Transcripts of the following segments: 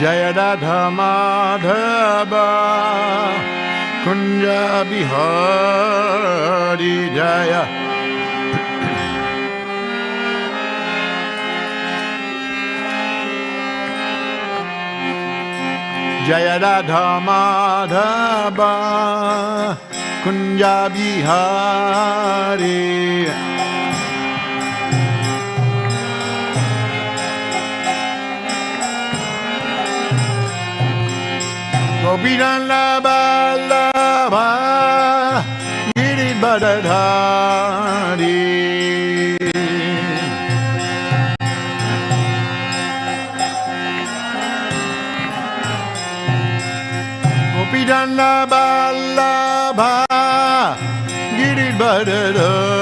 जय राधा माधव कुञ्ज बिहारी जय जय Radha Madhav Kunj Bihari Gopinan lava lava Giri Badadhari Gopinan lava lava Giri Badadhari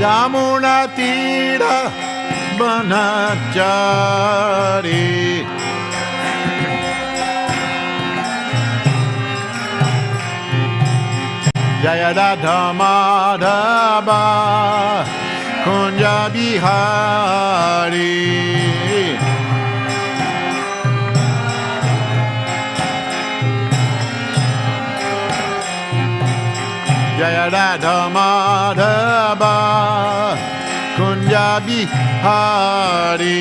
Yamuna तीर बनचारी जय Radha Madhav Kunj Bihari Jaya Radha Madhava Bihari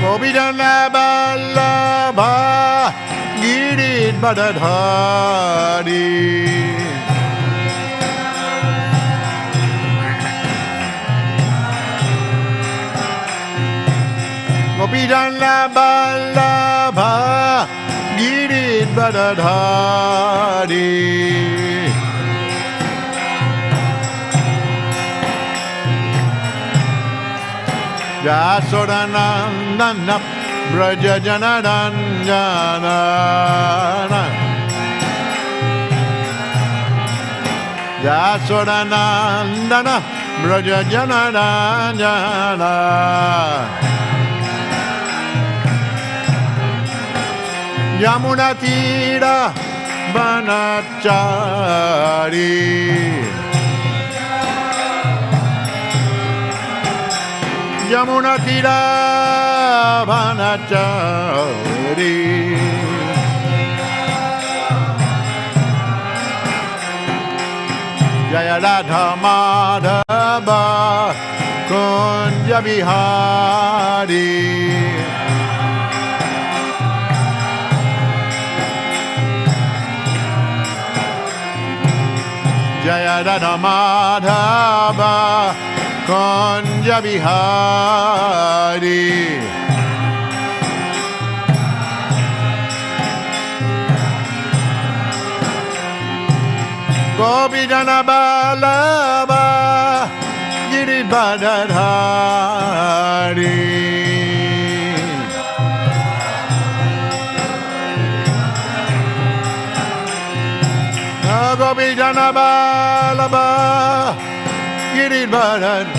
Gopidana Ballabha Girit Badadhari. Gopidana Ballabha Girit Badadhari Jasodanandana Braja Janadanjana Jasodanandana Braja Janadanjana Jamuna তীরা বনচারি Jamuna তীরা বনচারি Joy Radha Madhav Kunj Bihari. Jaya Radha Madhava Kunja Bihari Gopijana Balaba Giri Gopijana Balaba Giri Badadhari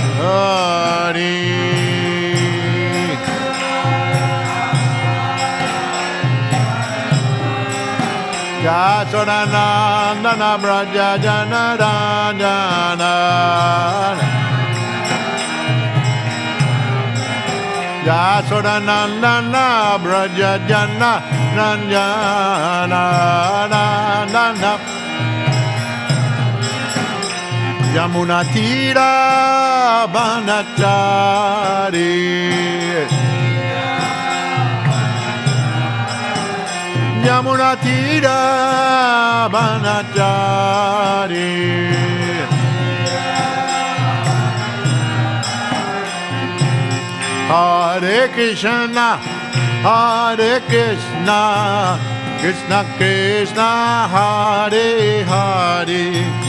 Jasodanandana Braja Janadandana Jasodanandana Braja Janadandana Yamuna Tira Banachari Yamuna Tira Banachari Hare Krishna, Hare Krishna, Krishna Krishna, Hare Hare.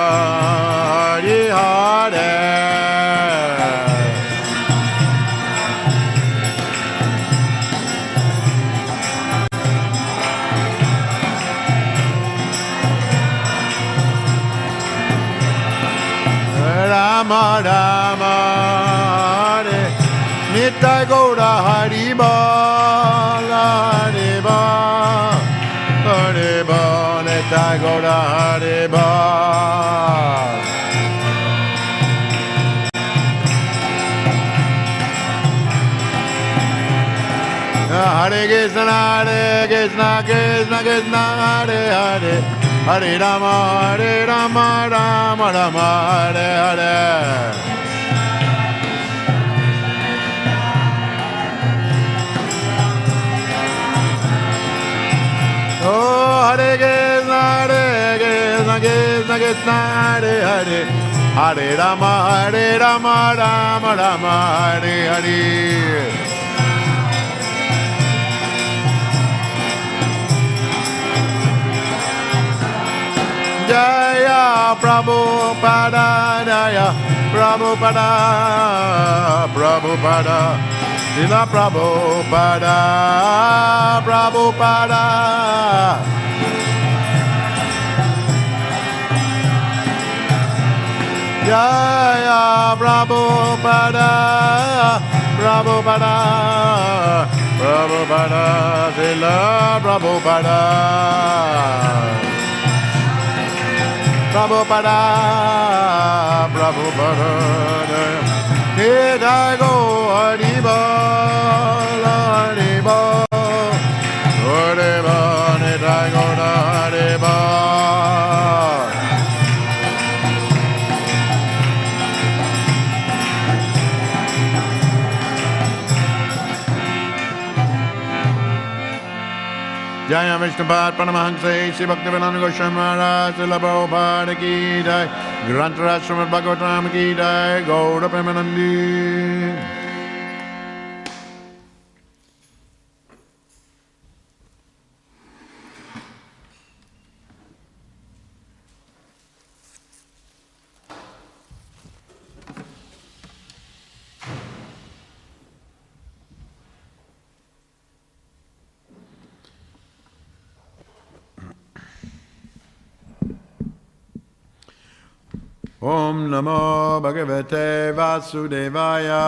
Nitya Gaura Hari Bal Hari Bal Hari Bal Nitya Gaura Hari Bal ah, Hare Krishna Hare Krishna Krishna Krishna Hare Hare. Hare Rama Hare Rama Rama Rama Hare Hare Hare Krishna Hare Krishna Krishna Krishna Hare Hare Hare Rama Hare Rama Rama Rama Hare Hare. Jaya Prabhupada Jaya Prabhupada Prabhupada Srila Prabhupada Prabhupada Jaya Prabhupada Prabhupada Prabhupada Srila Prabhupada Prabhupada, Prabhupada. Here I go, Haribo, Haribo, Haribo, here I go, Haribo. Vishnupat Paramahansa Sri Bhakti Vinana Goswami Maharaj Srila Prabhupada Ki Dai Grantarashramad Bhagavatam Ki Dai Gaura Premanandi. Om Namo Bhagavate Vasudevaya.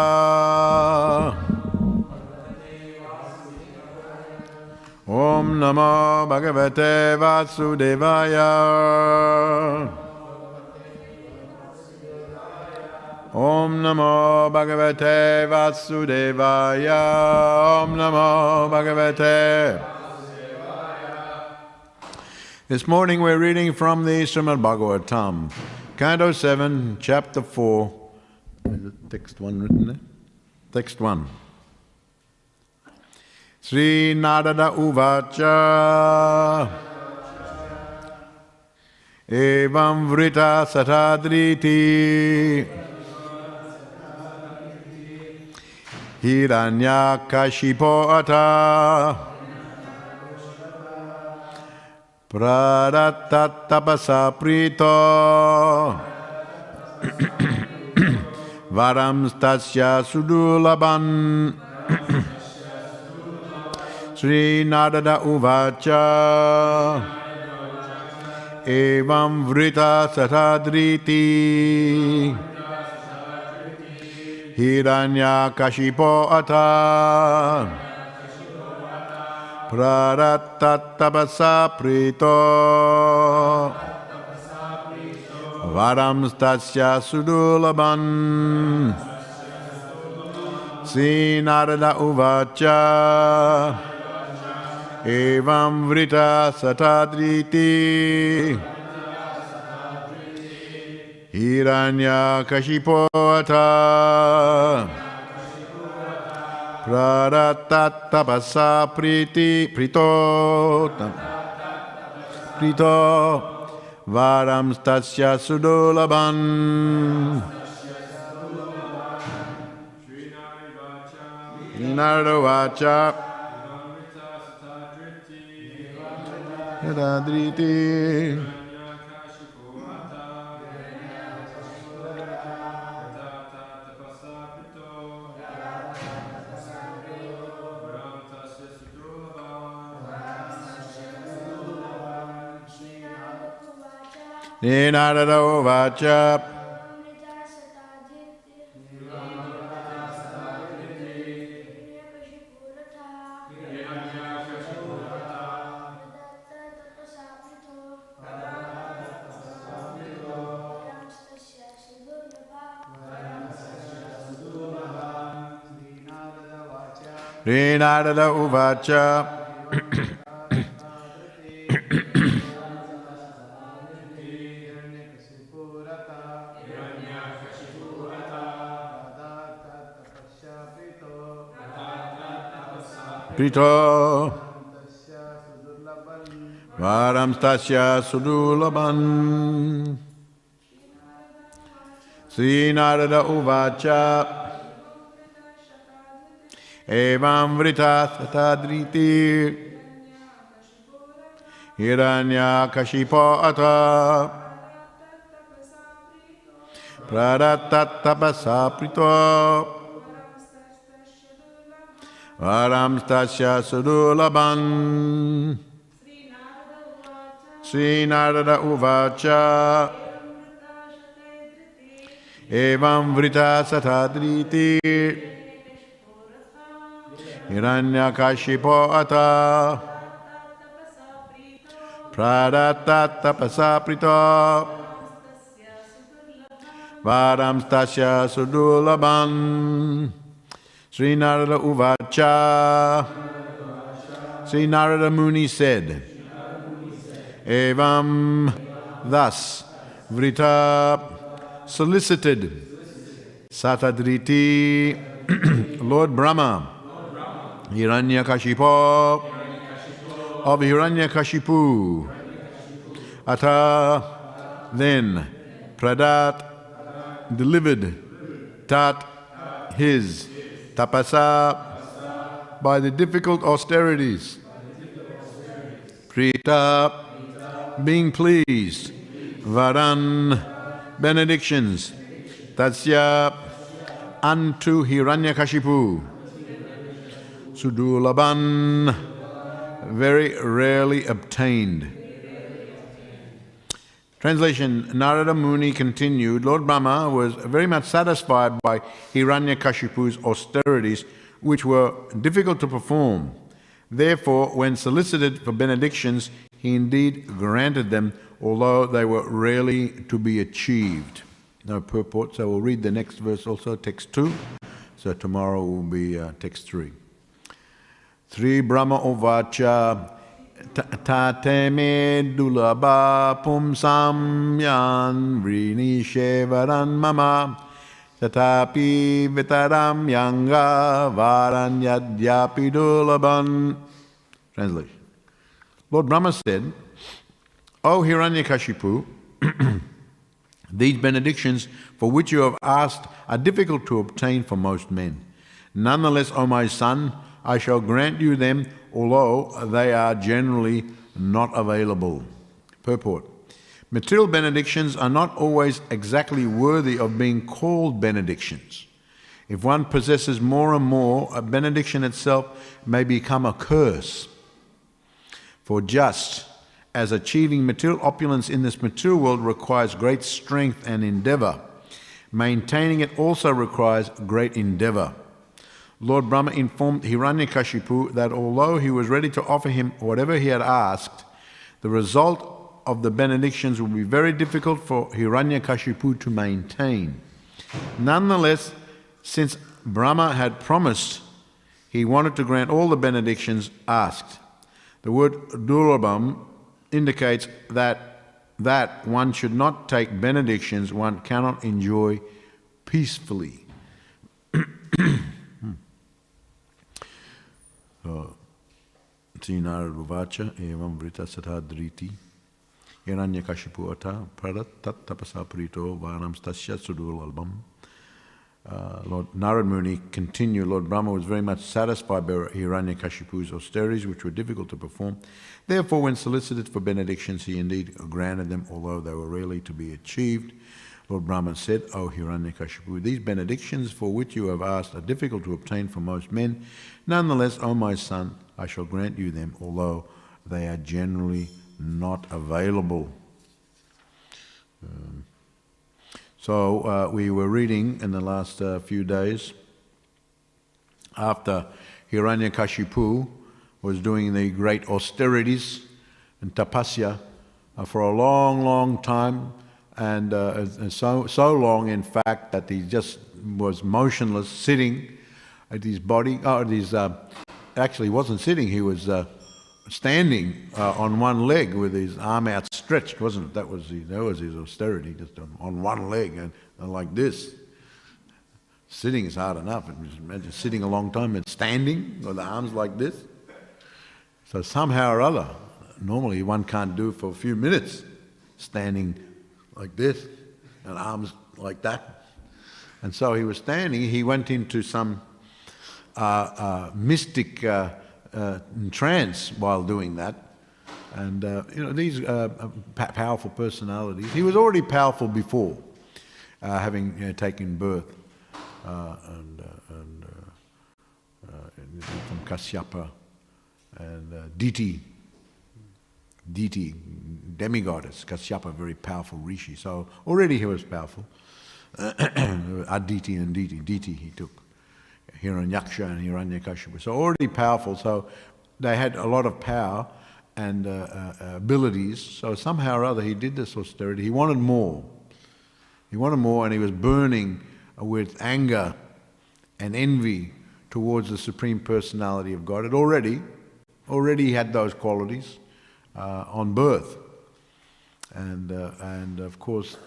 Om Namo Bhagavate Vasudevaya. Om Namo Bhagavate Vasudevaya. Om Namo Bhagavate This morning we're reading from the Srimad Bhagavatam. Canto 7, Chapter 4. Is it text 1 written there? Text 1. Sri Narada Uvacha Evam Vrita Satadriti Hiranya Kashipo Ata Pradatatapasa prito Varam stasya sudulaban. Sri Narada Uvacha. Evam Vrita Satadriti. Hiranya Kashipo Ata Praratattabasa prito. Varam stasya sudulaban. Sinarada uvacha. Evam vrita satadriti. Hiranya kashipota Praratattabasa priti prito prito varam stasya sudulaban. Naravacha Yadadriti Ninarada Uvacha Ninarada Uvacha Prito Varam Stasya Sudulaban. Sri Narada Uvacha. Evam Vrita Satadriti Hiranya Kashipo Ata. Pradatatapasa Prito Varam Stasya Sudulaban. Sri Narada Uvacha. Evam Vrita Satadriti. Hiranyakashipo Ata. Pradatatapasa Prito. Varam Stasya Sudulaban. Sri Narada Uvacha. Sri Narada Muni said, Evam, thus, Vrita solicited, Satadriti, Lord Brahma, Hiranyakashipu, of Hiranyakashipu, Ata, then, Pradat, delivered, Tat, his, Tapasa, by the difficult austerities, Prita, being pleased, Varan, benedictions, Tatsya, unto Hiranyakashipu, Sudulaban, very rarely obtained. Translation Narada Muni continued Lord Brahma was very much satisfied by Hiranyakashipu's austerities, which were difficult to perform. Therefore, when solicited for benedictions, he indeed granted them, although they were rarely to be achieved. No purport, so we'll read the next verse also, text 2. So tomorrow will be uh, text 3. Sri Brahma Ovacha Tate dulaba pumsam yan vrini shevaran mama tatapi vitaram yanga varanyadyapi dulaban. Translation. Lord Brahma said, O Hiranyakashipu, these benedictions for which you have asked are difficult to obtain for most men. Nonetheless, O my son, I shall grant you them, although they are generally not available. Purport Material benedictions are not always exactly worthy of being called benedictions. If one possesses more and more, a benediction itself may become a curse. For just as achieving material opulence in this material world requires great strength and endeavor, maintaining it also requires great endeavor. Lord Brahma informed Hiranyakashipu that although he was ready to offer him whatever he had asked, the result of the benedictions would be very difficult for Hiranyakashipu to maintain. Nonetheless, since Brahma had promised, he wanted to grant all the benedictions asked. The word durlabham indicates that that one should not take benedictions one cannot enjoy peacefully. Trinarvacha evam vrita satadriti Hiranyakashipu ata pradat tat tapasa prito vanam stasya sudul albam uh, Lord Narad Muni continued, Lord Brahma was very much satisfied by Hiranyakashipu's austerities, which were difficult to perform. Therefore, when solicited for benedictions, he indeed granted them, although they were rarely to be achieved. Lord Brahma said, O Hiranyakashipu, these benedictions for which you have asked are difficult to obtain for most men. Nonetheless, O my son, I shall grant you them, although they are generally not available. Um, so uh, we were reading in the last uh, few days after Hiranyakashipu was doing the great austerities and tapasya uh, for a long, long time, and, uh, and so, so long, in fact, that he just was motionless, sitting at his body. Oh, his, uh, actually, he wasn't sitting, he was uh, standing uh, on one leg with his arm outstretched, wasn't it? That was his, that was his austerity, just on, on one leg and, and, like this. Sitting is hard enough. Imagine sitting a long time and standing with the arms like this. So somehow or other, normally one can't do for a few minutes, standing like this and arms like that. And so he was standing. He went into some uh, uh, mystic uh, uh, trance while doing that. And, uh, you know, these powerful personalities, he was already powerful before, having you know, taken birth and, and from Kasyapa and uh, Diti, Diti, demigoddess, Kasyapa, very powerful rishi. So already he was powerful. Aditi and Diti, Diti he took. Hiranyaksha and Hiranyakashipu. So already powerful, so they had a lot of power and uh, uh, abilities. So somehow or other he did this austerity. He wanted more. He wanted more, and he was burning with anger and envy towards the Supreme Personality of God. It already, already had those qualities uh, on birth. And, uh, and of course,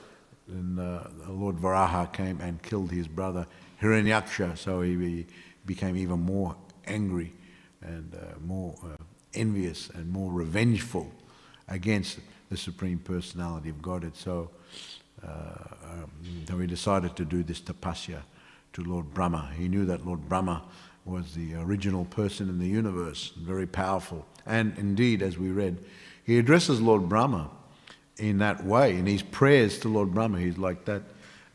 uh, Lord Varaha came and killed his brother Hiranyaksha, so he became even more angry and uh, more uh, envious and more revengeful against the Supreme Personality of Godhead. So, uh, um, so he decided to do this tapasya to Lord Brahma. He knew that Lord Brahma was the original person in the universe, very powerful. And indeed, as we read, he addresses Lord Brahma in that way. In his prayers to Lord Brahma, he's like that.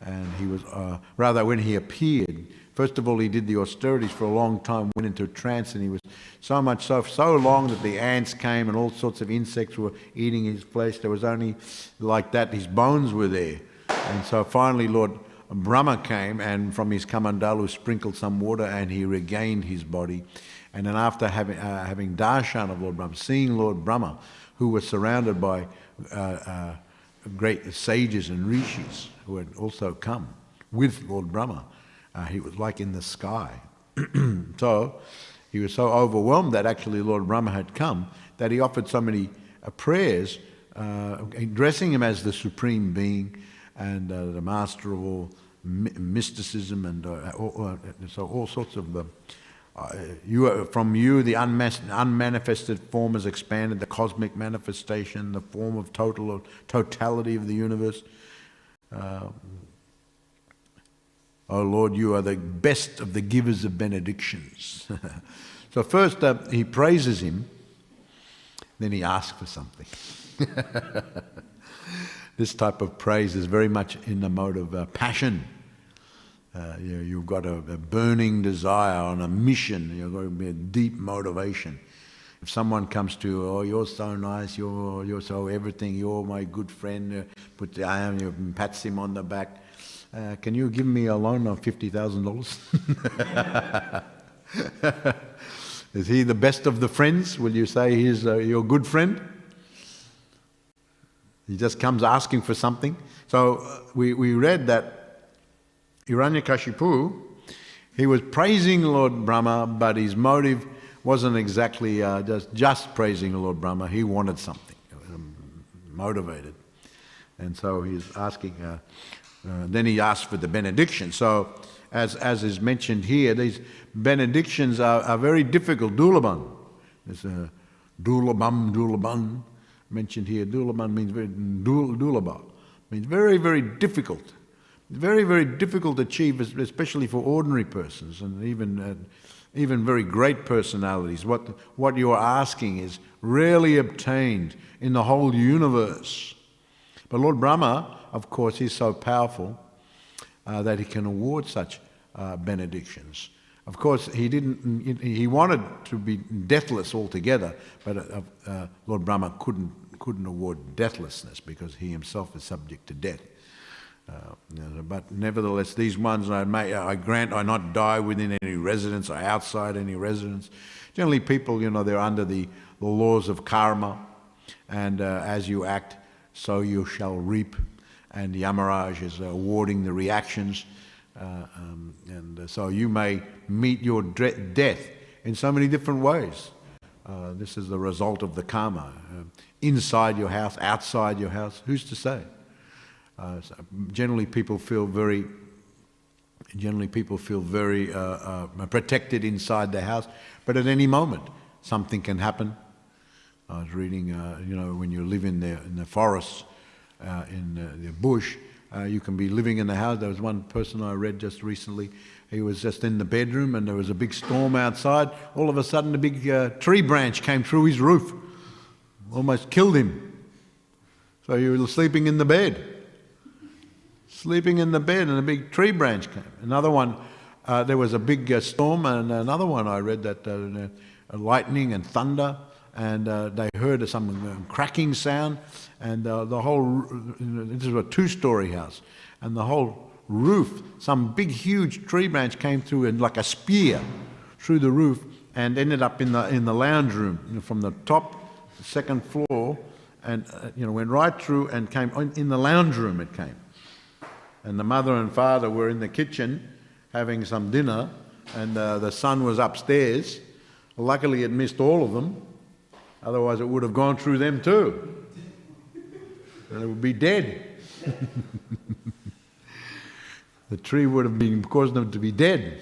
And he was, uh, rather, when he appeared, first of all, he did the austerities for a long time, went into a trance, and he was so much so, so long that the ants came and all sorts of insects were eating his flesh. There was only like that, his bones were there. And so finally, Lord Brahma came and from his kamandalu sprinkled some water and he regained his body. And then after having, uh, having darshan of Lord Brahma, seeing Lord Brahma, who was surrounded by uh, uh, great sages and rishis who had also come with Lord Brahma. Uh, he was like in the sky. so he was so overwhelmed that actually Lord Brahma had come that he offered so many uh, prayers, addressing him as the supreme being and the master of all mysticism and all, so all sorts of uh, you, from you, the unmanifested form has expanded, the cosmic manifestation, the form of total totality of the universe. Uh, oh Lord, you are the best of the givers of benedictions. so first uh, he praises him, then he asks for something. this type of praise is very much in the mode of uh, passion. Uh, you know, you've got a, a, burning desire on a mission. You've got to be a deep motivation. If someone comes to, you, oh, you're so nice, you're, you're so everything, you're my good friend, uh, put the arm, you pats him on the back. Uh, can you give me a loan of fifty thousand dollars? Is he the best of the friends? Will you say he's uh, your good friend? He just comes asking for something. So uh, we, we read that Hiranyakashipu, he was praising Lord Brahma, but his motive wasn't exactly uh, just, just praising Lord Brahma. He wanted something, um, motivated. And so he's asking, uh, uh, then he asked for the benediction. So, as, as is mentioned here, these benedictions are, are very difficult. Dulaban. There's a dulabam, dulaban mentioned here. Dulaban means very, dul, dulaba, means very, very difficult very, very difficult to achieve, especially for ordinary persons and even, uh, even very great personalities. What, what you are asking is rarely obtained in the whole universe. But Lord Brahma, of course, is so powerful uh, that he can award such uh, benedictions. Of course, he didn't. He wanted to be deathless altogether, but uh, uh, Lord Brahma couldn't couldn't award deathlessness because he himself is subject to death. Uh, but nevertheless, these ones I, may, I grant I not die within any residence or outside any residence. Generally, people, you know, they're under the, the laws of karma, and uh, as you act, so you shall reap. And Yamaraj is awarding the reactions. Uh, um, and uh, so you may meet your death in so many different ways. Uh, this is the result of the karma. Uh, inside your house, outside your house, who's to say? Uh, generally, people feel very generally people feel very uh, uh, protected inside their house, but at any moment something can happen. I was reading, uh, you know, when you live in the in the forests, uh, in the, the bush, uh, you can be living in the house. There was one person I read just recently. He was just in the bedroom, and there was a big storm outside. All of a sudden, a big tree branch came through his roof, almost killed him. So he was sleeping in the bed sleeping in the bed and a big tree branch came. Another one, uh, there was a big uh, storm, and another one I read that uh, uh lightning and thunder, and uh, they heard some uh, cracking sound, and the whole, this is a two story house, and the whole roof, some big, huge tree branch came through and like a spear through the roof and ended up in the, in the lounge room you know, from the top, second floor, and you know, went right through and came in the lounge room. It came and the mother and father were in the kitchen having some dinner, and uh, the son was upstairs. Luckily, it missed all of them, otherwise, it would have gone through them too. And it would be dead. the tree would have been caused them to be dead.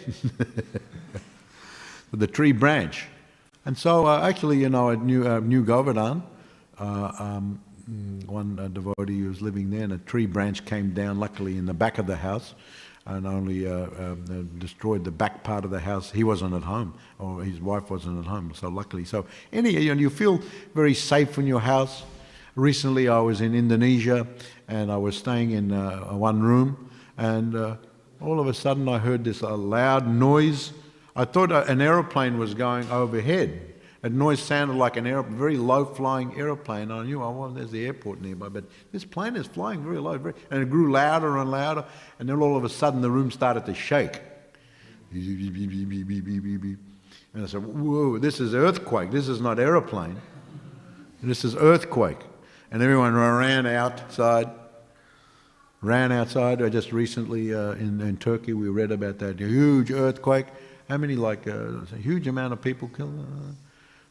the tree branch. And so, uh, actually, you know, at New, uh, New Govardhan, uh, um, one uh, devotee who was living there, and a tree branch came down, luckily, in the back of the house, and only uh, um, uh, destroyed the back part of the house. He wasn't at home, or his wife wasn't at home, so luckily. So, any, you, know, you feel very safe in your house. Recently, I was in Indonesia, and I was staying in one room, and all of a sudden, I heard this loud noise I thought an aeroplane was going overhead. A noise sounded like an aer- very low flying aeroplane. I knew, oh, well, there's the airport nearby. But this plane is flying very low. Very, and it grew louder and louder. And then all of a sudden, the room started to shake. And I said, whoa, this is earthquake. This is not aeroplane. This is earthquake. And everyone ran outside. Ran outside. I just recently uh, in, in Turkey, we read about that huge earthquake. How many, like, uh, a huge amount of people killed? Uh,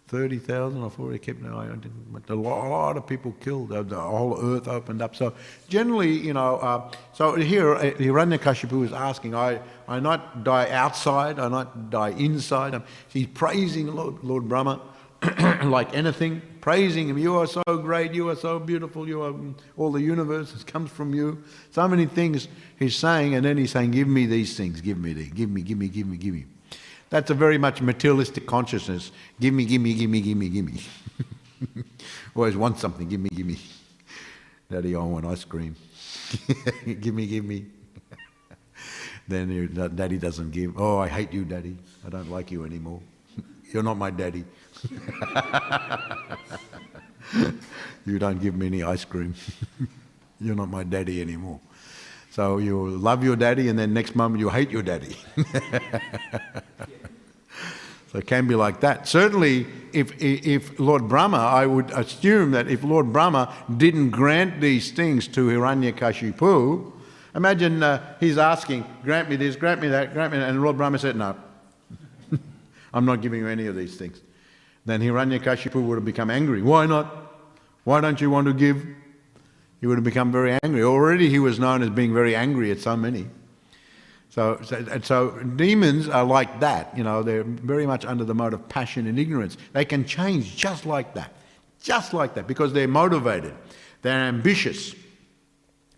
30,000 or 40, kept, an eye on no, a lot of people killed. The whole earth opened up. So generally, you know, uh, so here uh, Hiranyakashipu is asking, I, I not die outside, I not die inside. Um, he's praising Lord, Lord Brahma like anything, praising him. You are so great, you are so beautiful, you are, all the universe comes from you. So many things he's saying, and then he's saying, give me these things, give me, these, give me, give me, give me, give me. That's a very much materialistic consciousness. Give me, give me, give me, give me, give me. Always want something. Give me, give me. Daddy, I want ice cream. give me, give me. then daddy doesn't give. Oh, I hate you, daddy. I don't like you anymore. You're not my daddy. you don't give me any ice cream. You're not my daddy anymore. So you love your daddy, and then next moment you hate your daddy. So it can be like that. Certainly, if, if Lord Brahma, I would assume that if Lord Brahma didn't grant these things to Hiranyakashipu, imagine uh, he's asking, grant me this, grant me that, grant me that, and Lord Brahma said, no, I'm not giving you any of these things. Then Hiranyakashipu would have become angry. Why not? Why don't you want to give? He would have become very angry. Already he was known as being very angry at so many. So, so, so, demons are like that. You know, they're very much under the mode of passion and ignorance. They can change just like that, just like that, because they're motivated. They're ambitious.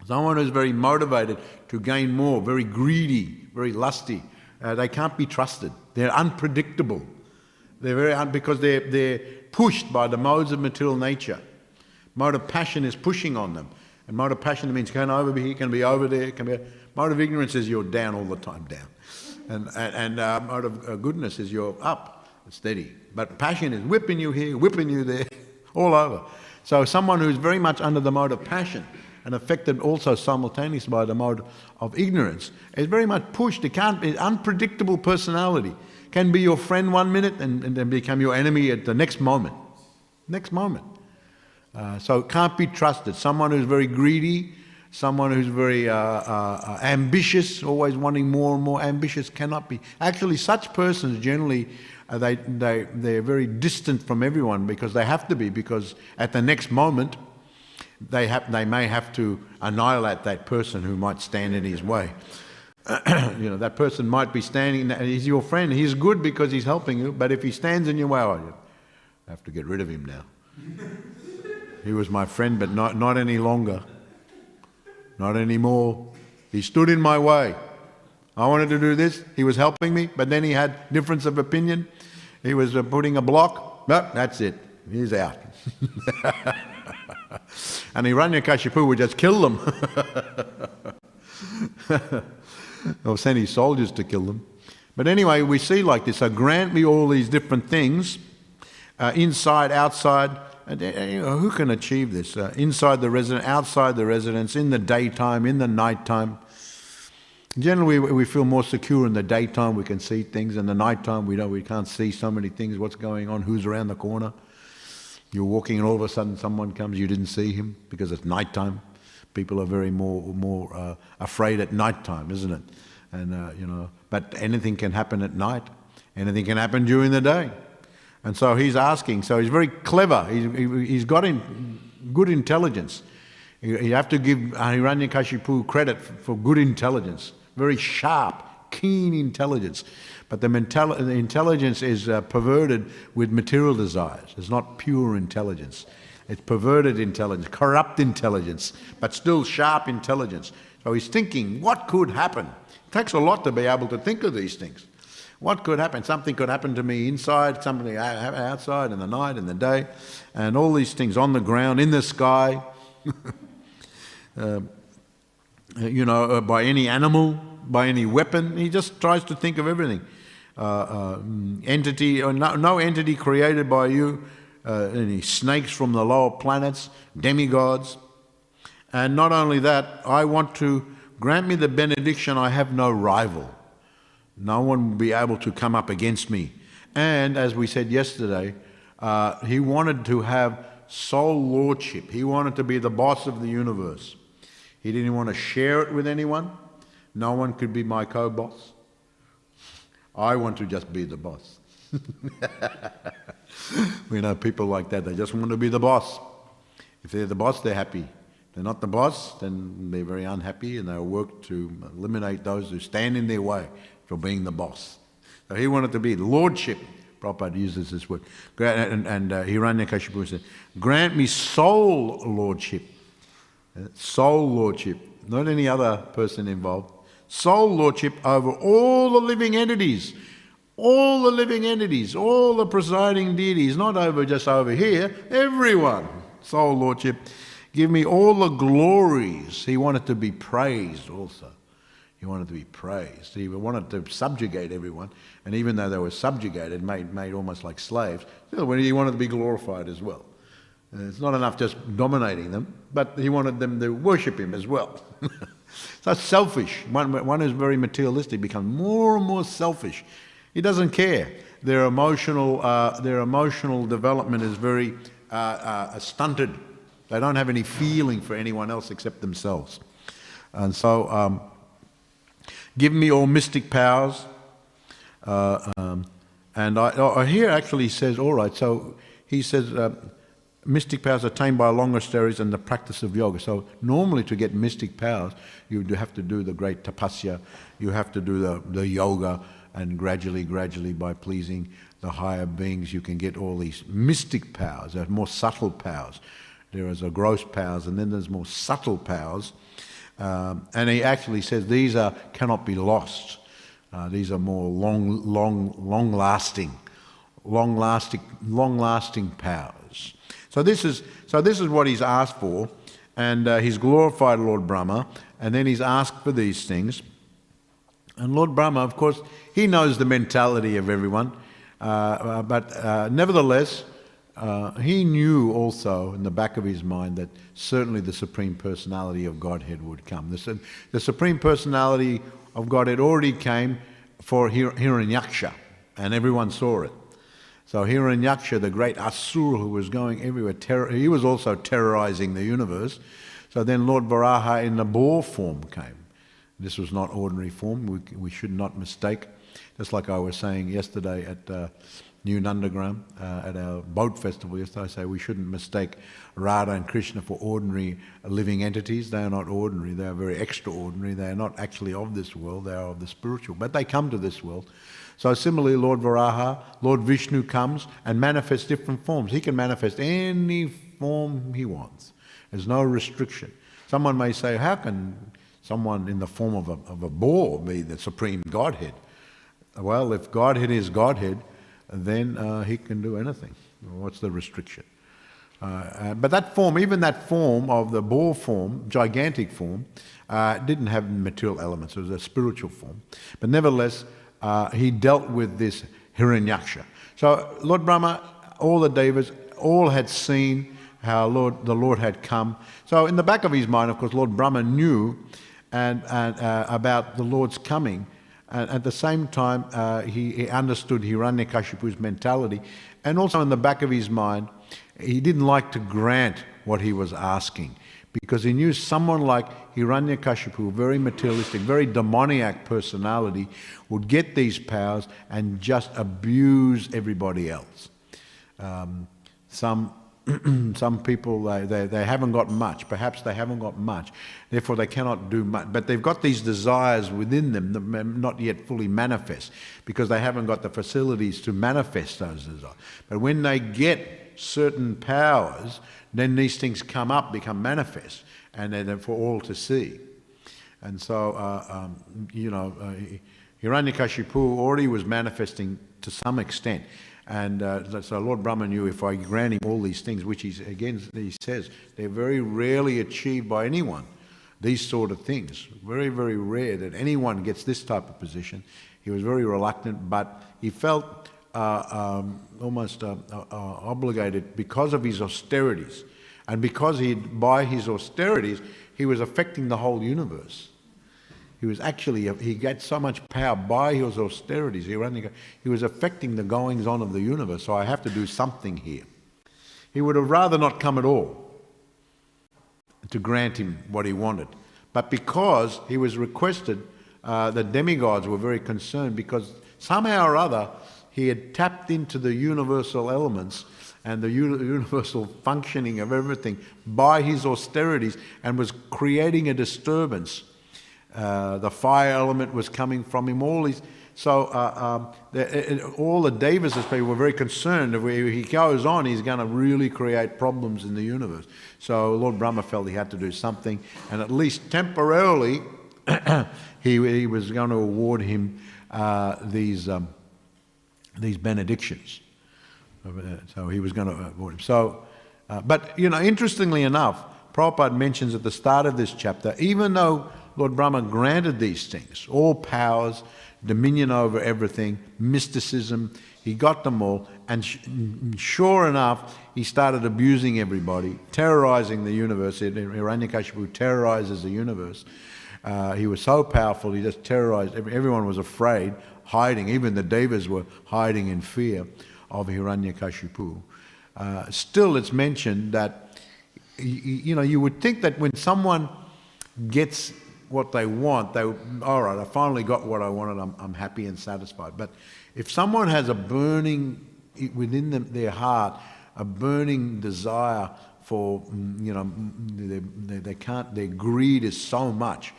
Someone who's very motivated to gain more, very greedy, very lusty. Uh, they can't be trusted. They're unpredictable. They're very un- because they're they're pushed by the modes of material nature. Mode of passion is pushing on them, and mode of passion means can over here, can be over there, can be. Mode of ignorance is you're down all the time, down. And, and, and uh, mode of goodness is you're up, steady. But passion is whipping you here, whipping you there, all over. So someone who's very much under the mode of passion and affected also simultaneously by the mode of ignorance is very much pushed. It can't be unpredictable personality. Can be your friend one minute and, and then become your enemy at the next moment. Next moment. Uh, so it can't be trusted. Someone who's very greedy, someone who's very uh, uh, uh, ambitious, always wanting more and more ambitious, cannot be. Actually, such persons generally, uh, they, they, they're very distant from everyone because they have to be, because at the next moment, they, have, they may have to annihilate that person who might stand in his way. you know, that person might be standing, he's your friend, he's good because he's helping you, but if he stands in your way, oh, you have to get rid of him now. he was my friend, but not, not any longer. Not anymore. He stood in my way. I wanted to do this. He was helping me, but then he had difference of opinion. He was uh, putting a block. No, that's it. He's out. and Hiranyakashipu would just kill them. or send his soldiers to kill them. But anyway, we see like this. So grant me all these different things, uh, inside, outside, you know, who can achieve this? Uh, inside the residence, outside the residence, in the daytime, in the nighttime. Generally, we, feel more secure in the daytime. We can see things. In the nighttime, we know we can't see so many things. What's going on? Who's around the corner? You're walking, and all of a sudden, someone comes. You didn't see him because it's nighttime. People are very more, more uh, afraid at night time, isn't it? And, uh, you know, but anything can happen at night. Anything can happen during the day. And so he's asking. So he's very clever. He's, he's got in, good intelligence. You have to give Hiranyakashipu credit for good intelligence, very sharp, keen intelligence. But the, mental, the intelligence is uh, perverted with material desires. It's not pure intelligence. It's perverted intelligence, corrupt intelligence, but still sharp intelligence. So he's thinking, what could happen? It takes a lot to be able to think of these things. What could happen? Something could happen to me inside, something outside, in the night, in the day, and all these things on the ground, in the sky, uh, you know, uh, by any animal, by any weapon. He just tries to think of everything. Uh, uh entity, or no, no entity created by you uh, any snakes from the lower planets, demigods. And not only that, I want to grant me the benediction I have no rival. No one will be able to come up against me. And as we said yesterday, uh, he wanted to have sole lordship. He wanted to be the boss of the universe. He didn't want to share it with anyone. No one could be my co boss. I want to just be the boss. we know people like that, they just want to be the boss. If they're the boss, they're happy. If they're not the boss, then they're very unhappy and they'll work to eliminate those who stand in their way for being the boss. So he wanted to be lordship. Prabhupada uses this word. And, and uh, Hiranyakashipu said, Grant me sole lordship. Uh, sole lordship, not any other person involved. Sole lordship over all the living entities all the living entities, all the presiding deities, not over just over here, everyone. Sole Lordship, give me all the glories. He wanted to be praised also. He wanted to be praised. He wanted to subjugate everyone, and even though they were subjugated, made, made almost like slaves, he wanted to be glorified as well. it's not enough just dominating them, but he wanted them to worship him as well. so selfish. One, one who's very materialistic becomes more and more selfish he doesn't care. Their emotional, uh, their emotional development is very uh, uh, stunted. They don't have any feeling for anyone else except themselves. And so, um, give me all mystic powers. Uh, um, and I, oh, here actually says, all right, so he says, uh, mystic powers attained by long austerities and the practice of yoga. So normally to get mystic powers, you have to do the great tapasya, you have to do the, the yoga, and gradually, gradually, by pleasing the higher beings, you can get all these mystic powers, There are more subtle powers. There is a gross powers, and then there's more subtle powers. Um, and he actually says these are cannot be lost. Uh, these are more long, long, long lasting, long lasting, long lasting powers. So this is so this is what he's asked for, and uh, he's glorified Lord Brahma, and then he's asked for these things. And Lord Brahma, of course, he knows the mentality of everyone, uh, uh, but uh, nevertheless, uh, he knew also in the back of his mind that certainly the Supreme Personality of Godhead would come. The, the Supreme Personality of Godhead already came for Hir- Hiranyaksha, and everyone saw it. So Hiranyaksha, the great Asura who was going everywhere, terror, he was also terrorizing the universe. So then Lord Varaha in the boar form came. This was not ordinary form. We, we should not mistake. Just like I was saying yesterday at uh, New Nandagram, uh, at our boat festival yesterday, I say we shouldn't mistake Radha and Krishna for ordinary living entities. They are not ordinary. They are very extraordinary. They are not actually of this world. They are of the spiritual. But they come to this world. So similarly, Lord Varaha, Lord Vishnu comes and manifests different forms. He can manifest any form he wants. There's no restriction. Someone may say, how can someone in the form of a, of a boar be the supreme Godhead. Well, if Godhead is Godhead, then uh, he can do anything. What's the restriction? Uh, uh, but that form, even that form of the boar form, gigantic form, uh, didn't have material elements. It was a spiritual form. But nevertheless, uh, he dealt with this Hiranyaksha. So Lord Brahma, all the Devas, all had seen how Lord, the Lord had come. So in the back of his mind, of course, Lord Brahma knew and, and uh, about the Lord's coming. And at the same time, uh, he, he, understood Hiranyakashipu's mentality. And also in the back of his mind, he didn't like to grant what he was asking because he knew someone like Hiranyakashipu, a very materialistic, very demoniac personality, would get these powers and just abuse everybody else. Um, some some people they, they, they haven't got much perhaps they haven't got much therefore they cannot do much but they've got these desires within them that may not yet fully manifest because they haven't got the facilities to manifest those desires but when they get certain powers then these things come up, become manifest, and they're for all to see. And so, uh, um, you know, uh, Hiranyakashipu already was manifesting to some extent. And uh, so Lord Brahma knew if I grant him all these things, which he's, again, he says, they're very rarely achieved by anyone, these sort of things. Very, very rare that anyone gets this type of position. He was very reluctant, but he felt uh, um, almost uh, uh, uh, obligated because of his austerities. And because he, by his austerities, he was affecting the whole universe. He was actually, he got so much power by his austerities. He, only, he was affecting the goings on of the universe, so I have to do something here. He would have rather not come at all to grant him what he wanted. But because he was requested, uh, the demigods were very concerned because somehow or other he had tapped into the universal elements and the universal functioning of everything by his austerities and was creating a disturbance. Uh, the fire element was coming from him. All these, so uh, um, the, it, all the Devas people were very concerned. If he goes on, he's going to really create problems in the universe. So Lord Brahma felt he had to do something, and at least temporarily, he, he was going to award him uh, these. Um, these benedictions. So he was going to award him. So, uh, but you know, interestingly enough, Prabhupada mentions at the start of this chapter, even though Lord Brahma granted these things, all powers, dominion over everything, mysticism, he got them all, and sure enough, he started abusing everybody, terrorizing the universe. Hiranyakashipu terrorizes the universe. Uh, he was so powerful, he just terrorized. Everyone was afraid hiding. Even the Devas were hiding in fear of Hiranyakashipu. Uh, still, it's mentioned that, you know, you would think that when someone gets what they want, they, all right, I finally got what I wanted, I'm, I'm happy and satisfied. But if someone has a burning within them, their heart, a burning desire for, mm, you know, mm, they, they, they can't, their greed is so much,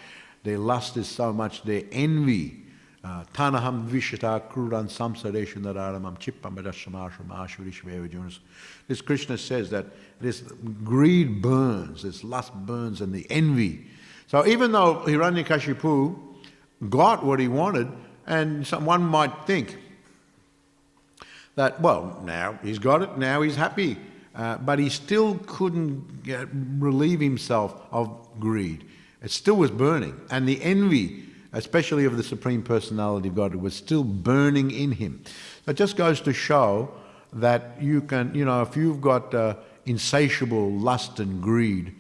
their lust is so much, their envy Tanaham Vishata Krudan Samsareshu Nararamam Chippam This Krishna says that this greed burns, this lust burns, and the envy. So even though Hiranyakashipu got what he wanted, and someone might think that, well, now he's got it, now he's happy. Uh, but he still couldn't get, relieve himself of greed. It still was burning. And the envy especially of the Supreme Personality of God, was still burning in him. It just goes to show that you can, you know, if you've got uh, insatiable lust and greed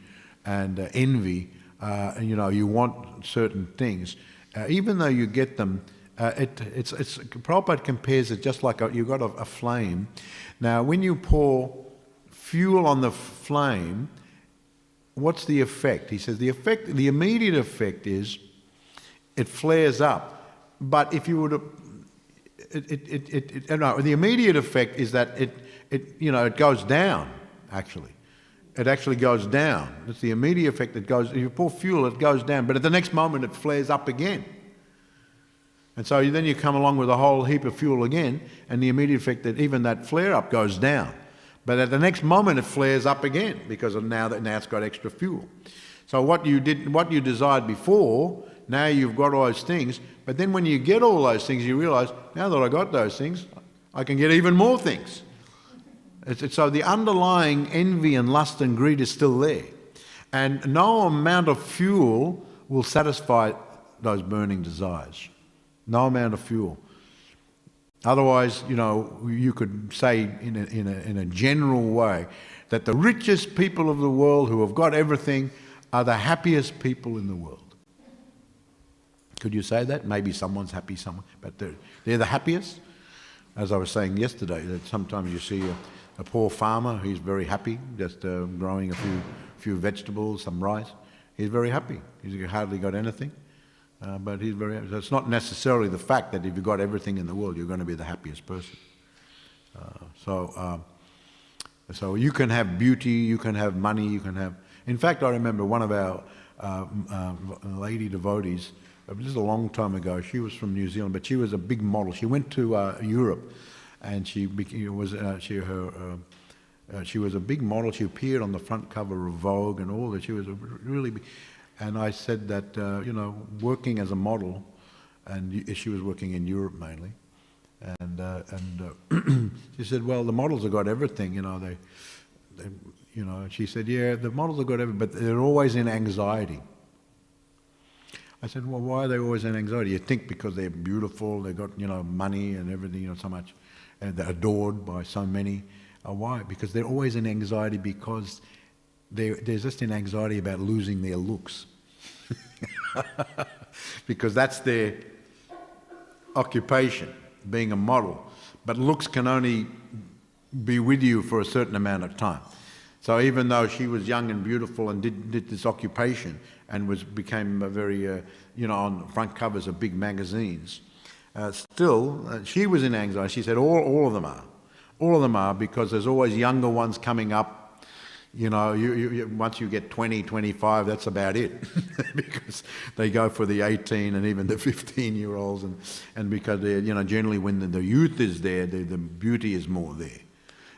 and uh, envy, uh, you know, you want certain things, uh, even though you get them, uh, it, it's, it's, Prabhupada compares it just like a, you've got a, a flame. Now, when you pour fuel on the flame, what's the effect? He says the effect, the immediate effect is it flares up. But if you were to, it, it, it, it, no, the immediate effect is that it, it, you know, it goes down, actually. It actually goes down. It's the immediate effect that goes, if you pour fuel, it goes down. But at the next moment, it flares up again. And so then you come along with a whole heap of fuel again, and the immediate effect that even that flare up goes down. But at the next moment, it flares up again because now that now it's got extra fuel. So what you did, what you desired before, now you've got all those things. But then when you get all those things, you realize, now that I got those things, I can get even more things. It's, it's, so the underlying envy and lust and greed is still there. And no amount of fuel will satisfy those burning desires. No amount of fuel. Otherwise, you know, you could say in a, in a, in a general way that the richest people of the world who have got everything are the happiest people in the world. Could you say that? Maybe someone's happy, someone, but they're, they're the happiest. As I was saying yesterday, that sometimes you see a, a poor farmer, he's very happy, just uh, growing a few, few vegetables, some rice. He's very happy. He's hardly got anything. Uh, but he's very, so it's not necessarily the fact that if you've got everything in the world, you're going to be the happiest person. Uh, so, uh, so you can have beauty, you can have money, you can have. In fact, I remember one of our uh, uh, lady devotees. This is a long time ago. She was from New Zealand, but she was a big model. She went to Europe, and she became, was she her. she was a big model. She appeared on the front cover of Vogue and all that. She was really big, and I said that, uh, you know, working as a model, and she was working in Europe mainly, and, uh, and uh, she said, well, the models have got everything, you know, they, they, you know, she said, yeah, the models have got everything, but they're always in anxiety. I said, well, why are they always in anxiety? You think because they're beautiful, they've got, you know, money and everything, you know, so much, and adored by so many. Uh, why? Because they're always in anxiety because they're just in anxiety about losing their looks. because that's their occupation, being a model. But looks can only be with you for a certain amount of time. So even though she was young and beautiful and did, did this occupation and was became a very, uh, you know, on front covers of big magazines, uh, still uh, she was in anxiety. She said all, all of them are. All of them are because there's always younger ones coming up you know, you, you, once you get 20, 25, that's about it. because they go for the 18 and even the 15 year olds. And, and because, they, you know, generally when the, the youth is there, the, the, beauty is more there.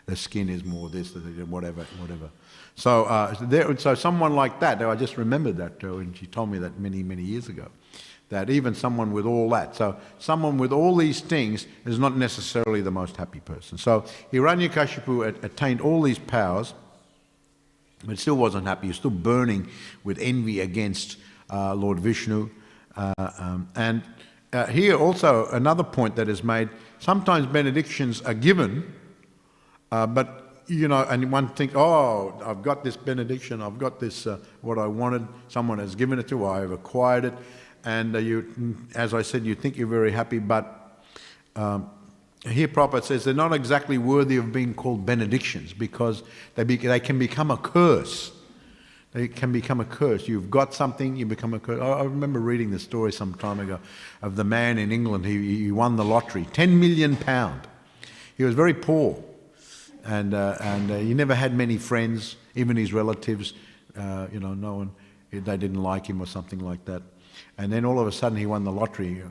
The skin is more this, whatever, whatever. So, uh, there, so someone like that, I just remembered that uh, when she told me that many, many years ago. That even someone with all that, so someone with all these things is not necessarily the most happy person. So Hiranyakashipu attained all these powers but still wasn't happy. He was still burning with envy against uh, Lord Vishnu. Uh, um, and uh, here also another point that is made sometimes benedictions are given, uh, but you know, and one thinks, oh, I've got this benediction, I've got this, uh, what I wanted, someone has given it to, I have acquired it. And uh, you, as I said, you think you're very happy, but um, here Prabhupada says they're not exactly worthy of being called benedictions because they, be, they can become a curse. They can become a curse. You've got something, you become a curse. I, remember reading the story some time ago of the man in England. He, he won the lottery, 10 million pound. He was very poor and, uh, and uh, he never had many friends, even his relatives, uh, you know, no one, they didn't like him or something like that. And then all of a sudden he won the lottery.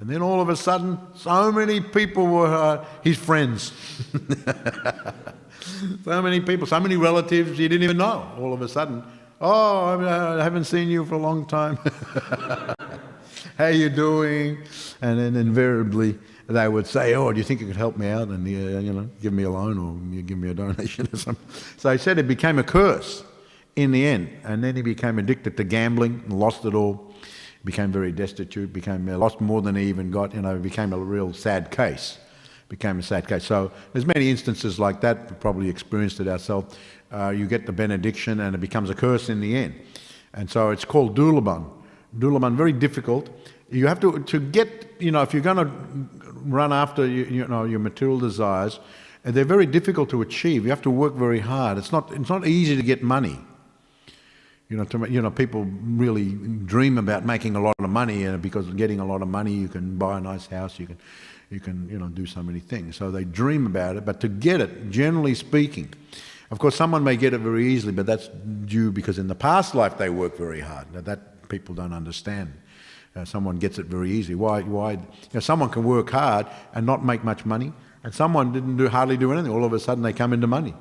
And then all of a sudden, so many people were uh, his friends. so many people, so many relatives he didn't even know. All of a sudden, oh, I haven't seen you for a long time. How you doing? And then invariably they would say, "Oh, do you think you could help me out and uh, you know give me a loan or you give me a donation or something?" So he said it became a curse in the end, and then he became addicted to gambling and lost it all became very destitute, became lost more than he even got, you know, became a real sad case. Became a sad case. So there's many instances like that. We probably experienced it ourselves. Uh, you get the benediction and it becomes a curse in the end. And so it's called durlabham. Durlabham, very difficult. You have to, to get, you know, if you're going to run after, you, you know, your material desires, they're very difficult to achieve. You have to work very hard. It's not, it's not easy to get money. You know, to, you know, people really dream about making a lot of money, and because getting a lot of money, you can buy a nice house, you can, you can, you know, do so many things. So they dream about it, but to get it, generally speaking, of course, someone may get it very easily, but that's due because in the past life they work very hard. Now, that people don't understand. Uh, someone gets it very easy. Why? Why? You know, someone can work hard and not make much money, and someone didn't do hardly do anything. All of a sudden, they come into money.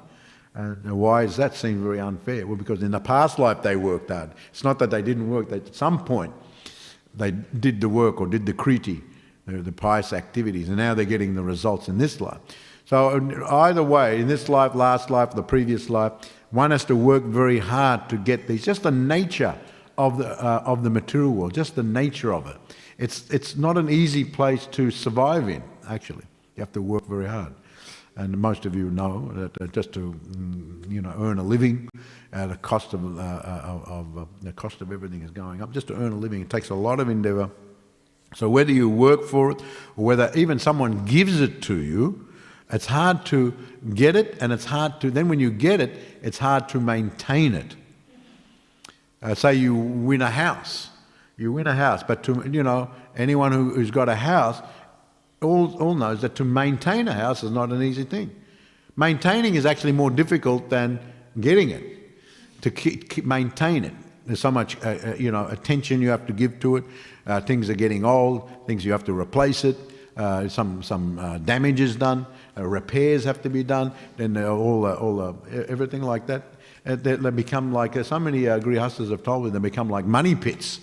And why does that seem very unfair? Well, because in the past life they worked hard. It's not that they didn't work, that at some point they did the work or did the kriti, the, the pious activities, and now they're getting the results in this life. So, either way, in this life, last life, the previous life, one has to work very hard to get these. Just the nature of the, uh, of the material world, just the nature of it. It's, it's not an easy place to survive in, actually. You have to work very hard and most of you know that uh, just to mm, you know earn a living, uh, the cost of, uh, uh of uh, the cost of everything is going up. Just to earn a living, it takes a lot of endeavour. So whether you work for it or whether even someone gives it to you, It's hard to get it, and it's hard to, then when you get it, it's hard to maintain it. Uh, say you win a house. You win a house, but to, you know, anyone who, who's got a house all, all knows that to maintain a house is not an easy thing. Maintaining is actually more difficult than getting it, to keep, keep maintain it. There's so much, uh, uh, you know, attention you have to give to it. Uh, things are getting old. Things you have to replace it. Uh, some some uh, damage is done. Uh, repairs have to be done. Then all all everything like that. They, they, become like so many uh, grihastas have told me they become like money pits.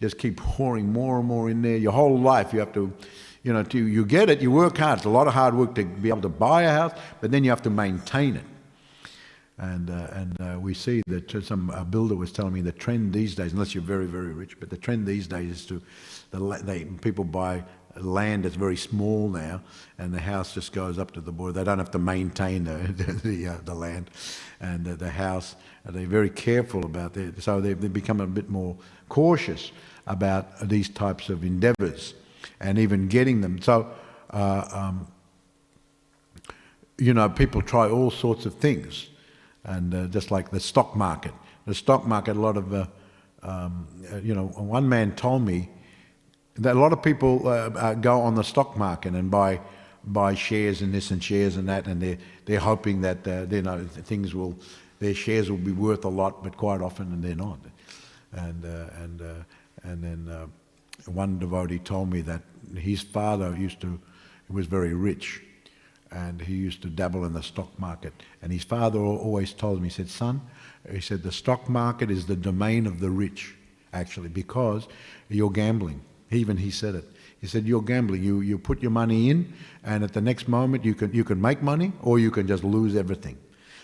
Just keep pouring more and more in there. Your whole life you have to you know, to, you get it, you work hard. It's a lot of hard work to be able to buy a house, but then you have to maintain it. And, uh, and uh, we see that some a builder was telling me the trend these days, unless you're very, very rich, but the trend these days is to, the, they, people buy land that's very small now, and the house just goes up to the border. They don't have to maintain the, the, the, uh, the land and the, the house. They're very careful about that. So they've, they've become a bit more cautious about these types of endeavours and even getting them. So, uh, um, you know, people try all sorts of things, and uh, just like the stock market. The stock market, a lot of, uh, um, uh, you know, one man told me that a lot of people uh, uh, go on the stock market and buy buy shares in this and shares and that, and they're they're hoping that you know things will their shares will be worth a lot, but quite often and they're not. And and and then one devotee told me that his father used to, was very rich, and he used to dabble in the stock market. And his father always told him, he said, son, he said, the stock market is the domain of the rich, actually, because you're gambling. Even he said it. He said, you're gambling. You, you put your money in, and at the next moment you can, you can make money, or you can just lose everything.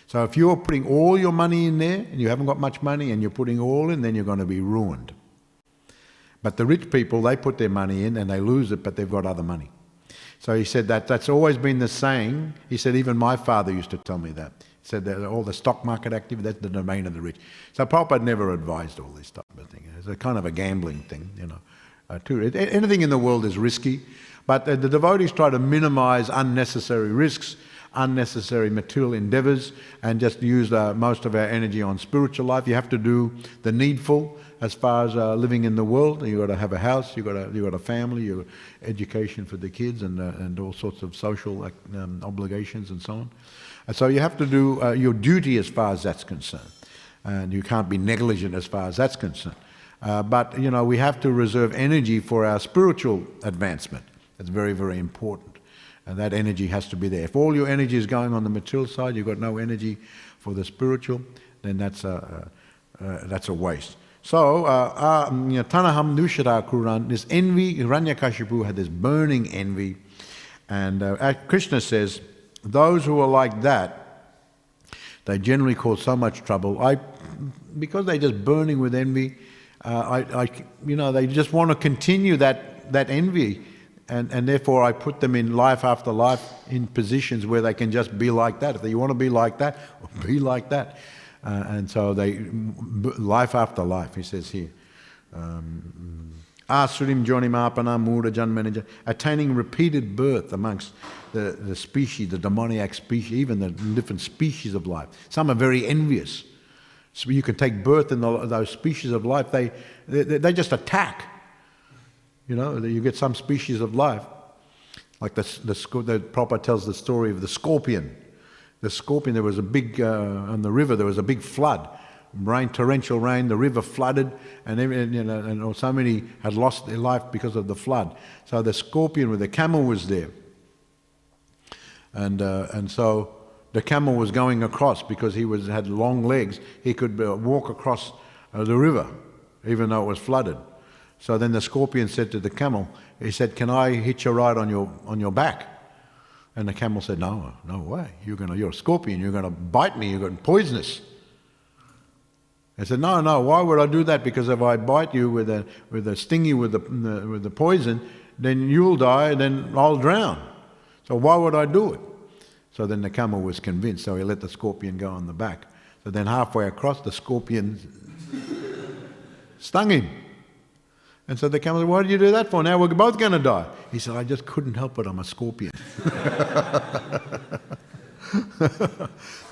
So if you're putting all your money in there, and you haven't got much money, and you're putting all in, then you're going to be ruined. But the rich people, they put their money in and they lose it, but they've got other money. So he said that that's always been the saying. He said, even my father used to tell me that. He said that all the stock market activity, that's the domain of the rich. So Prabhupada never advised all this type of thing. It's a kind of a gambling thing, you know. Uh, too. Anything in the world is risky, but the, devotees try to minimize unnecessary risks, unnecessary material endeavors, and just use uh, most of our energy on spiritual life. You have to do the needful as far as uh, living in the world. You've got to have a house, you've got, to, you've got a family, you've got education for the kids, and, uh, and all sorts of social um, obligations and so on. And so you have to do uh, your duty as far as that's concerned. And you can't be negligent as far as that's concerned. Uh, but, you know, we have to reserve energy for our spiritual advancement. That's very, very important. And that energy has to be there. If all your energy is going on the material side, you've got no energy for the spiritual, then that's a, that's a waste. So, uh, uh, Tanaham Nushara Kuran, this envy, Hiranyakashipu had this burning envy. And uh, Krishna says, those who are like that, they generally cause so much trouble. I, because they're just burning with envy, uh, I, I, you know, they just want to continue that, that envy. And, and therefore, I put them in life after life in positions where they can just be like that. If you want to be like that, be like that. Uh, and so they, life after life, he says here. Um, Asurim Jonimapana Mura Janmanaja, attaining repeated birth amongst the, the species, the demoniac species, even the different species of life. Some are very envious. So you can take birth in the, those species of life, they, they, they just attack. You know, you get some species of life, like the, the, the Prabhupada tells the story of the scorpion the scorpion, there was a big, uh, on the river, there was a big flood. Rain, torrential rain, the river flooded, and, you know, and so many had lost their life because of the flood. So the scorpion with the camel was there. And, uh, and so the camel was going across because he was, had long legs. He could uh, walk across uh, the river, even though it was flooded. So then the scorpion said to the camel, he said, Can I hitch a ride on your, on your back? And the camel said, No, no way. You're, gonna, you're a scorpion. You're going to bite me. You're going to poisonous. I said, No, no. Why would I do that? Because if I bite you with a, with a sting with the, with the poison, then you'll die, then I'll drown. So why would I do it? So then the camel was convinced. So he let the scorpion go on the back. So then halfway across, the scorpion stung him. And so the camel said, Why did you do that for? Now we're both going to die. He said, I just couldn't help it. I'm a scorpion.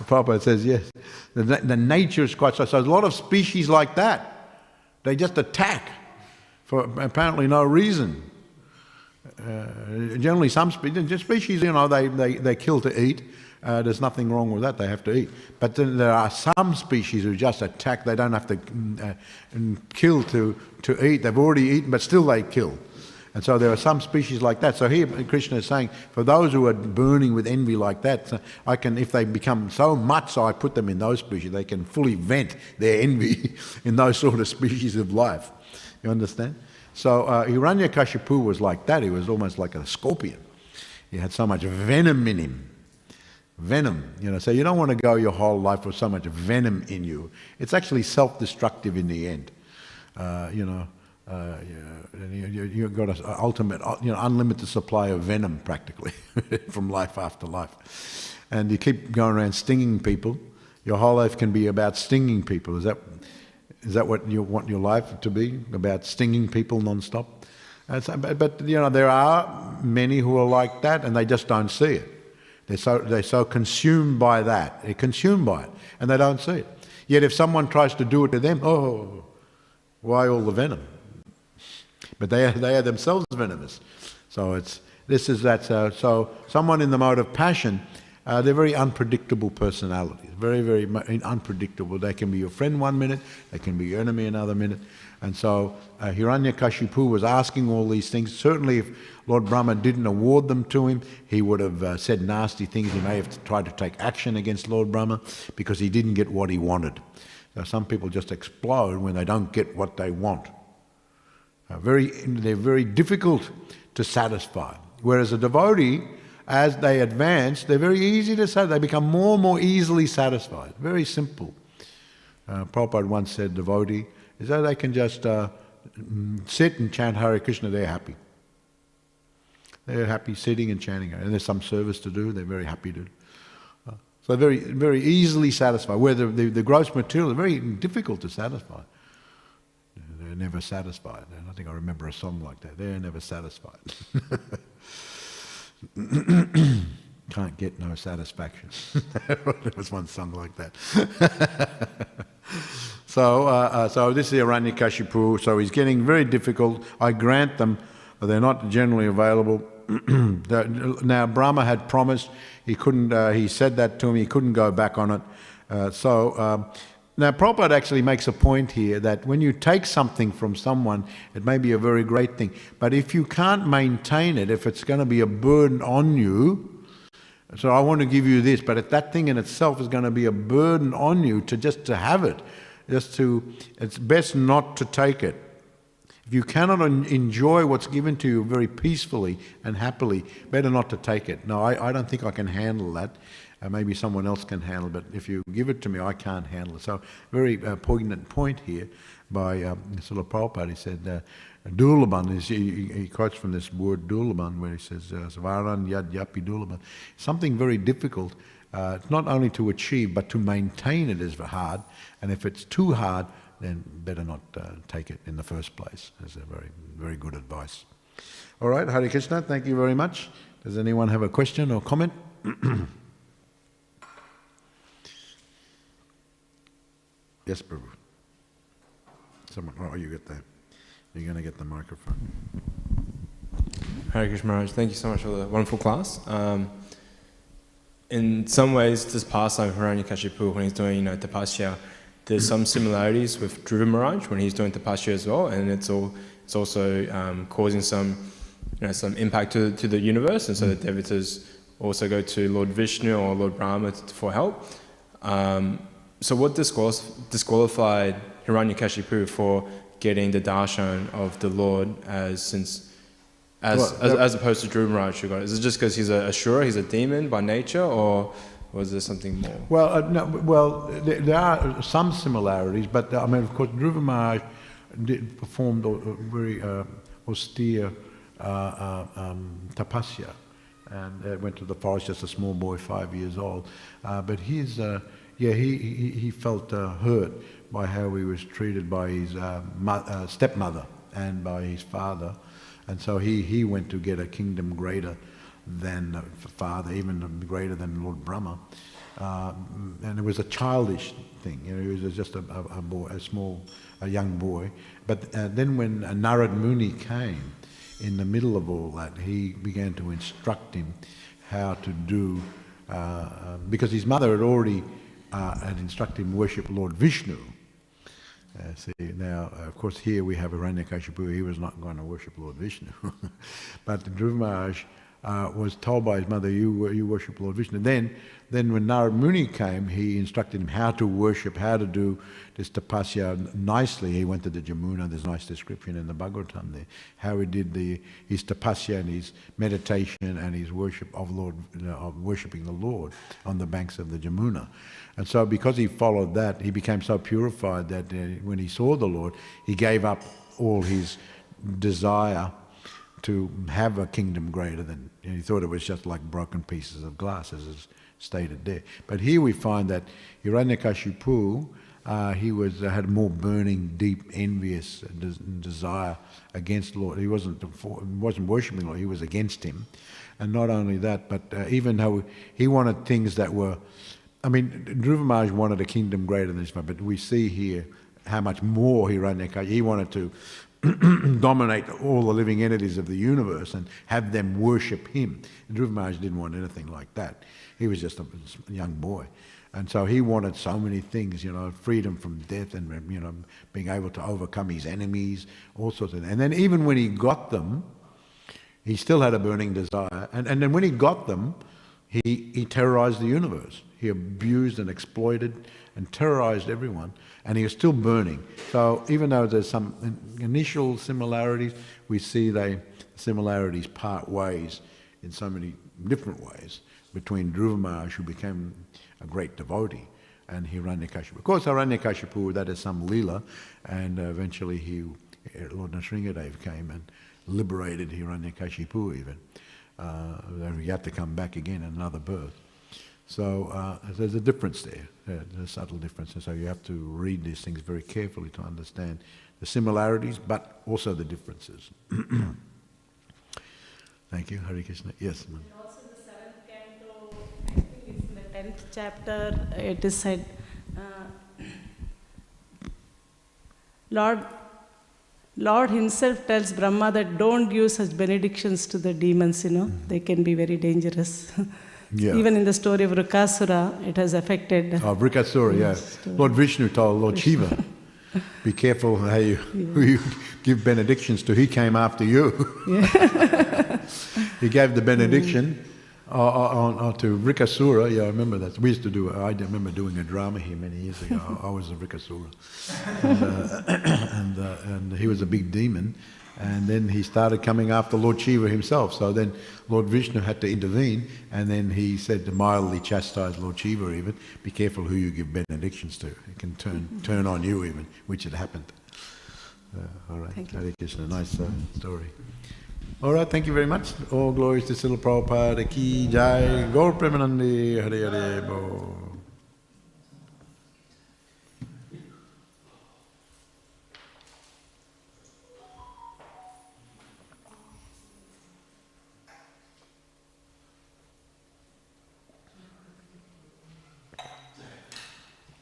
Prabhupada says yes. The, the nature is quite so. So a lot of species like that. They just attack for apparently no reason. Uh, generally, some species, species, you know, they, they, they kill to eat. Uh, there's nothing wrong with that. They have to eat. But then there are some species who just attack. They don't have to uh, kill to, to eat. They've already eaten, but still they kill. And so there are some species like that. So here Krishna is saying, for those who are burning with envy like that, I can, if they become so much, so I put them in those species, they can fully vent their envy in those sort of species of life. You understand? So uh, Hiranyakashipu was like that. He was almost like a scorpion. He had so much venom in him. Venom, you know. So you don't want to go your whole life with so much venom in you. It's actually self-destructive in the end. Uh, you know, uh, you, you, have got an ultimate, uh, you know, unlimited supply of venom practically from life after life. And you keep going around stinging people. Your whole life can be about stinging people. Is that is that what you want your life to be? About stinging people non-stop? So, but, but, you know, there are many who are like that and they just don't see it. They're so, they're so consumed by that. They're consumed by it and they don't see it. Yet if someone tries to do it to them, oh, why all the venom? But they are, they are themselves venomous. So it's, this is that. Uh, so someone in the mode of passion uh, they're very unpredictable personalities, very, very unpredictable. They can be your friend one minute, they can be your enemy another minute. And so uh, Hiranyakashipu was asking all these things. Certainly, if Lord Brahma didn't award them to him, he would have uh, said nasty things. He may have tried to take action against Lord Brahma because he didn't get what he wanted. So some people just explode when they don't get what they want. Uh, very, they're very difficult to satisfy. Whereas a devotee, as they advance, they're very easy to satisfy. They become more and more easily satisfied. Very simple. Uh, Prabhupada once said, devotee, is that they can just uh, sit and chant Hare Krishna, they're happy. They're happy sitting and chanting. And there's some service to do, they're very happy to. Uh, so very, very easily satisfied. Where the, the, the gross material is very difficult to satisfy. They're never satisfied. And I think I remember a song like that. They're never satisfied. Can't get no satisfaction. there was one song like that. so, uh, uh, so this is Hiranyakashipu. So he's getting very difficult. I grant them, but they're not generally available. now Brahma had promised he couldn't. Uh, he said that to him. He couldn't go back on it. Uh, so um, now, Prabhupada actually makes a point here that when you take something from someone, it may be a very great thing. But if you can't maintain it, if it's going to be a burden on you, so I want to give you this, but if that thing in itself is going to be a burden on you to just to have it, just to, it's best not to take it. If you cannot enjoy what's given to you very peacefully and happily, better not to take it. No, I, I don't think I can handle that. Uh, maybe someone else can handle it, but if you give it to me, I can't handle it. So, very uh, poignant point here by um, Srila Prabhupada. He said, uh, Durlabham, is, he, he, quotes from this word Durlabham, where he says, uh, Svaran Yad Yapi Durlabham. Something very difficult, uh, not only to achieve, but to maintain it is hard. And if it's too hard, then better not uh, take it in the first place. That's a very, very good advice. All right, Hare Krishna, thank you very much. Does anyone have a question or comment? Yes, Prabhu. Someone, oh, you get that. You're going to get the microphone. Hare Krishna Maharaj, thank you so much for the wonderful class. Um, in some ways, this pastime of Hiranyakashipu, when he's doing you know, tapasya, there's some similarities with Dhruva Maharaj when he's doing tapasya as well, and it's all it's also um, causing some you know, some impact to, to the universe, and so mm. the devatas also go to Lord Vishnu or Lord Brahma for help. Um, so what disqualified Hiranyakashipu for getting the darshan of the Lord as since as well, as, as, opposed to Dhruva Is it just because he's a Ashura, he's a demon by nature, or was there something more? Well, uh, no, well, there, there, are some similarities, but uh, I mean, of course, Dhruva Maharaj did, performed a very uh, austere uh, uh um, tapasya and uh, went to the forest just a small boy, five years old. but his yeah, he, he, he felt uh, hurt by how he was treated by his uh, mo- uh, stepmother and by his father. And so he, he went to get a kingdom greater than the father, even greater than Lord Brahma. uh, and it was a childish thing. You know, he was just a, a, a boy, a small, a young boy. But uh, then when Narad Muni came, in the middle of all that, he began to instruct him how to do, uh, uh because his mother had already uh, had instructed him worship Lord Vishnu. Uh, see, now, of course, here we have Hiranyakashipu. He was not going to worship Lord Vishnu. but Dhruva Maharaj uh, was told by his mother, you, you worship Lord Vishnu. Then then when Narad Muni came, he instructed him how to worship, how to do this tapasya nicely. He went to the Jamuna, there's a nice description in the Bhagavatam there, how he did the, his tapasya and his meditation and his worship of Lord, of worshipping the Lord on the banks of the Jamuna. And so because he followed that, he became so purified that uh, when he saw the Lord, he gave up all his desire to have a kingdom greater than, he thought it was just like broken pieces of glass, as is stated there. But here we find that Hiranyakashipu, uh, he was uh, had more burning, deep, envious des- desire against Lord. He wasn't wasn't worshiping Lord. He was against him, and not only that, but uh, even though he wanted things that were, I mean, Dhruva wanted a kingdom greater than this, but we see here how much more Hiranyakashipu. He wanted to dominate all the living entities of the universe and have them worship him. And Maharaj didn't want anything like that. He was just a young boy. And so he wanted so many things, you know, freedom from death and, you know, being able to overcome his enemies, all sorts of things. And then even when he got them, he still had a burning desire. And, and then when he got them, he, he terrorized the universe. He abused and exploited and terrorized everyone. And he was still burning. So even though there's some initial similarities, we see the similarities part ways in so many different ways between Dhruva Maharaj, who became a great devotee, and Hiranyakashipu. Of course, Hiranyakashipu, that is some lila, and eventually he, Lord Nrsimhadev came and liberated Hiranyakashipu even. Uh, he had to come back again in another birth. So uh, there's a difference there, there's a subtle difference, and so you have to read these things very carefully to understand the similarities, but also the differences. Thank you, Hare Krishna. Yes, ma'am. Also the seventh canto, I think it's in the 10th chapter, it is said, uh, Lord, Lord Himself tells Brahma that don't give such benedictions to the demons, you know, mm-hmm. they can be very dangerous. Yeah. Even in the story of Rukasura, it has affected. Oh, Vrikasura, yeah. Story. Lord Vishnu told Lord Vishnu. Shiva, be careful how you, yeah. who you give benedictions to. He came after you. Yeah. he gave the benediction on, on, to Vrikasura, yeah, I remember that. We used to do, I remember doing a drama here many years ago. I was a Vrikasura. And, uh, and, uh, and he was a big demon. And then he started coming after Lord Shiva himself. So then Lord Vishnu had to intervene. And then he said to mildly chastise Lord Shiva even, be careful who you give benedictions to. It can turn, turn on you even, which had happened. Uh, all right. Thank Hare Krishna. Nice uh, story. All right, thank you very much. All glories to Srila Prabhupada ki jai. Gaur Premanande Hare Hare Bo.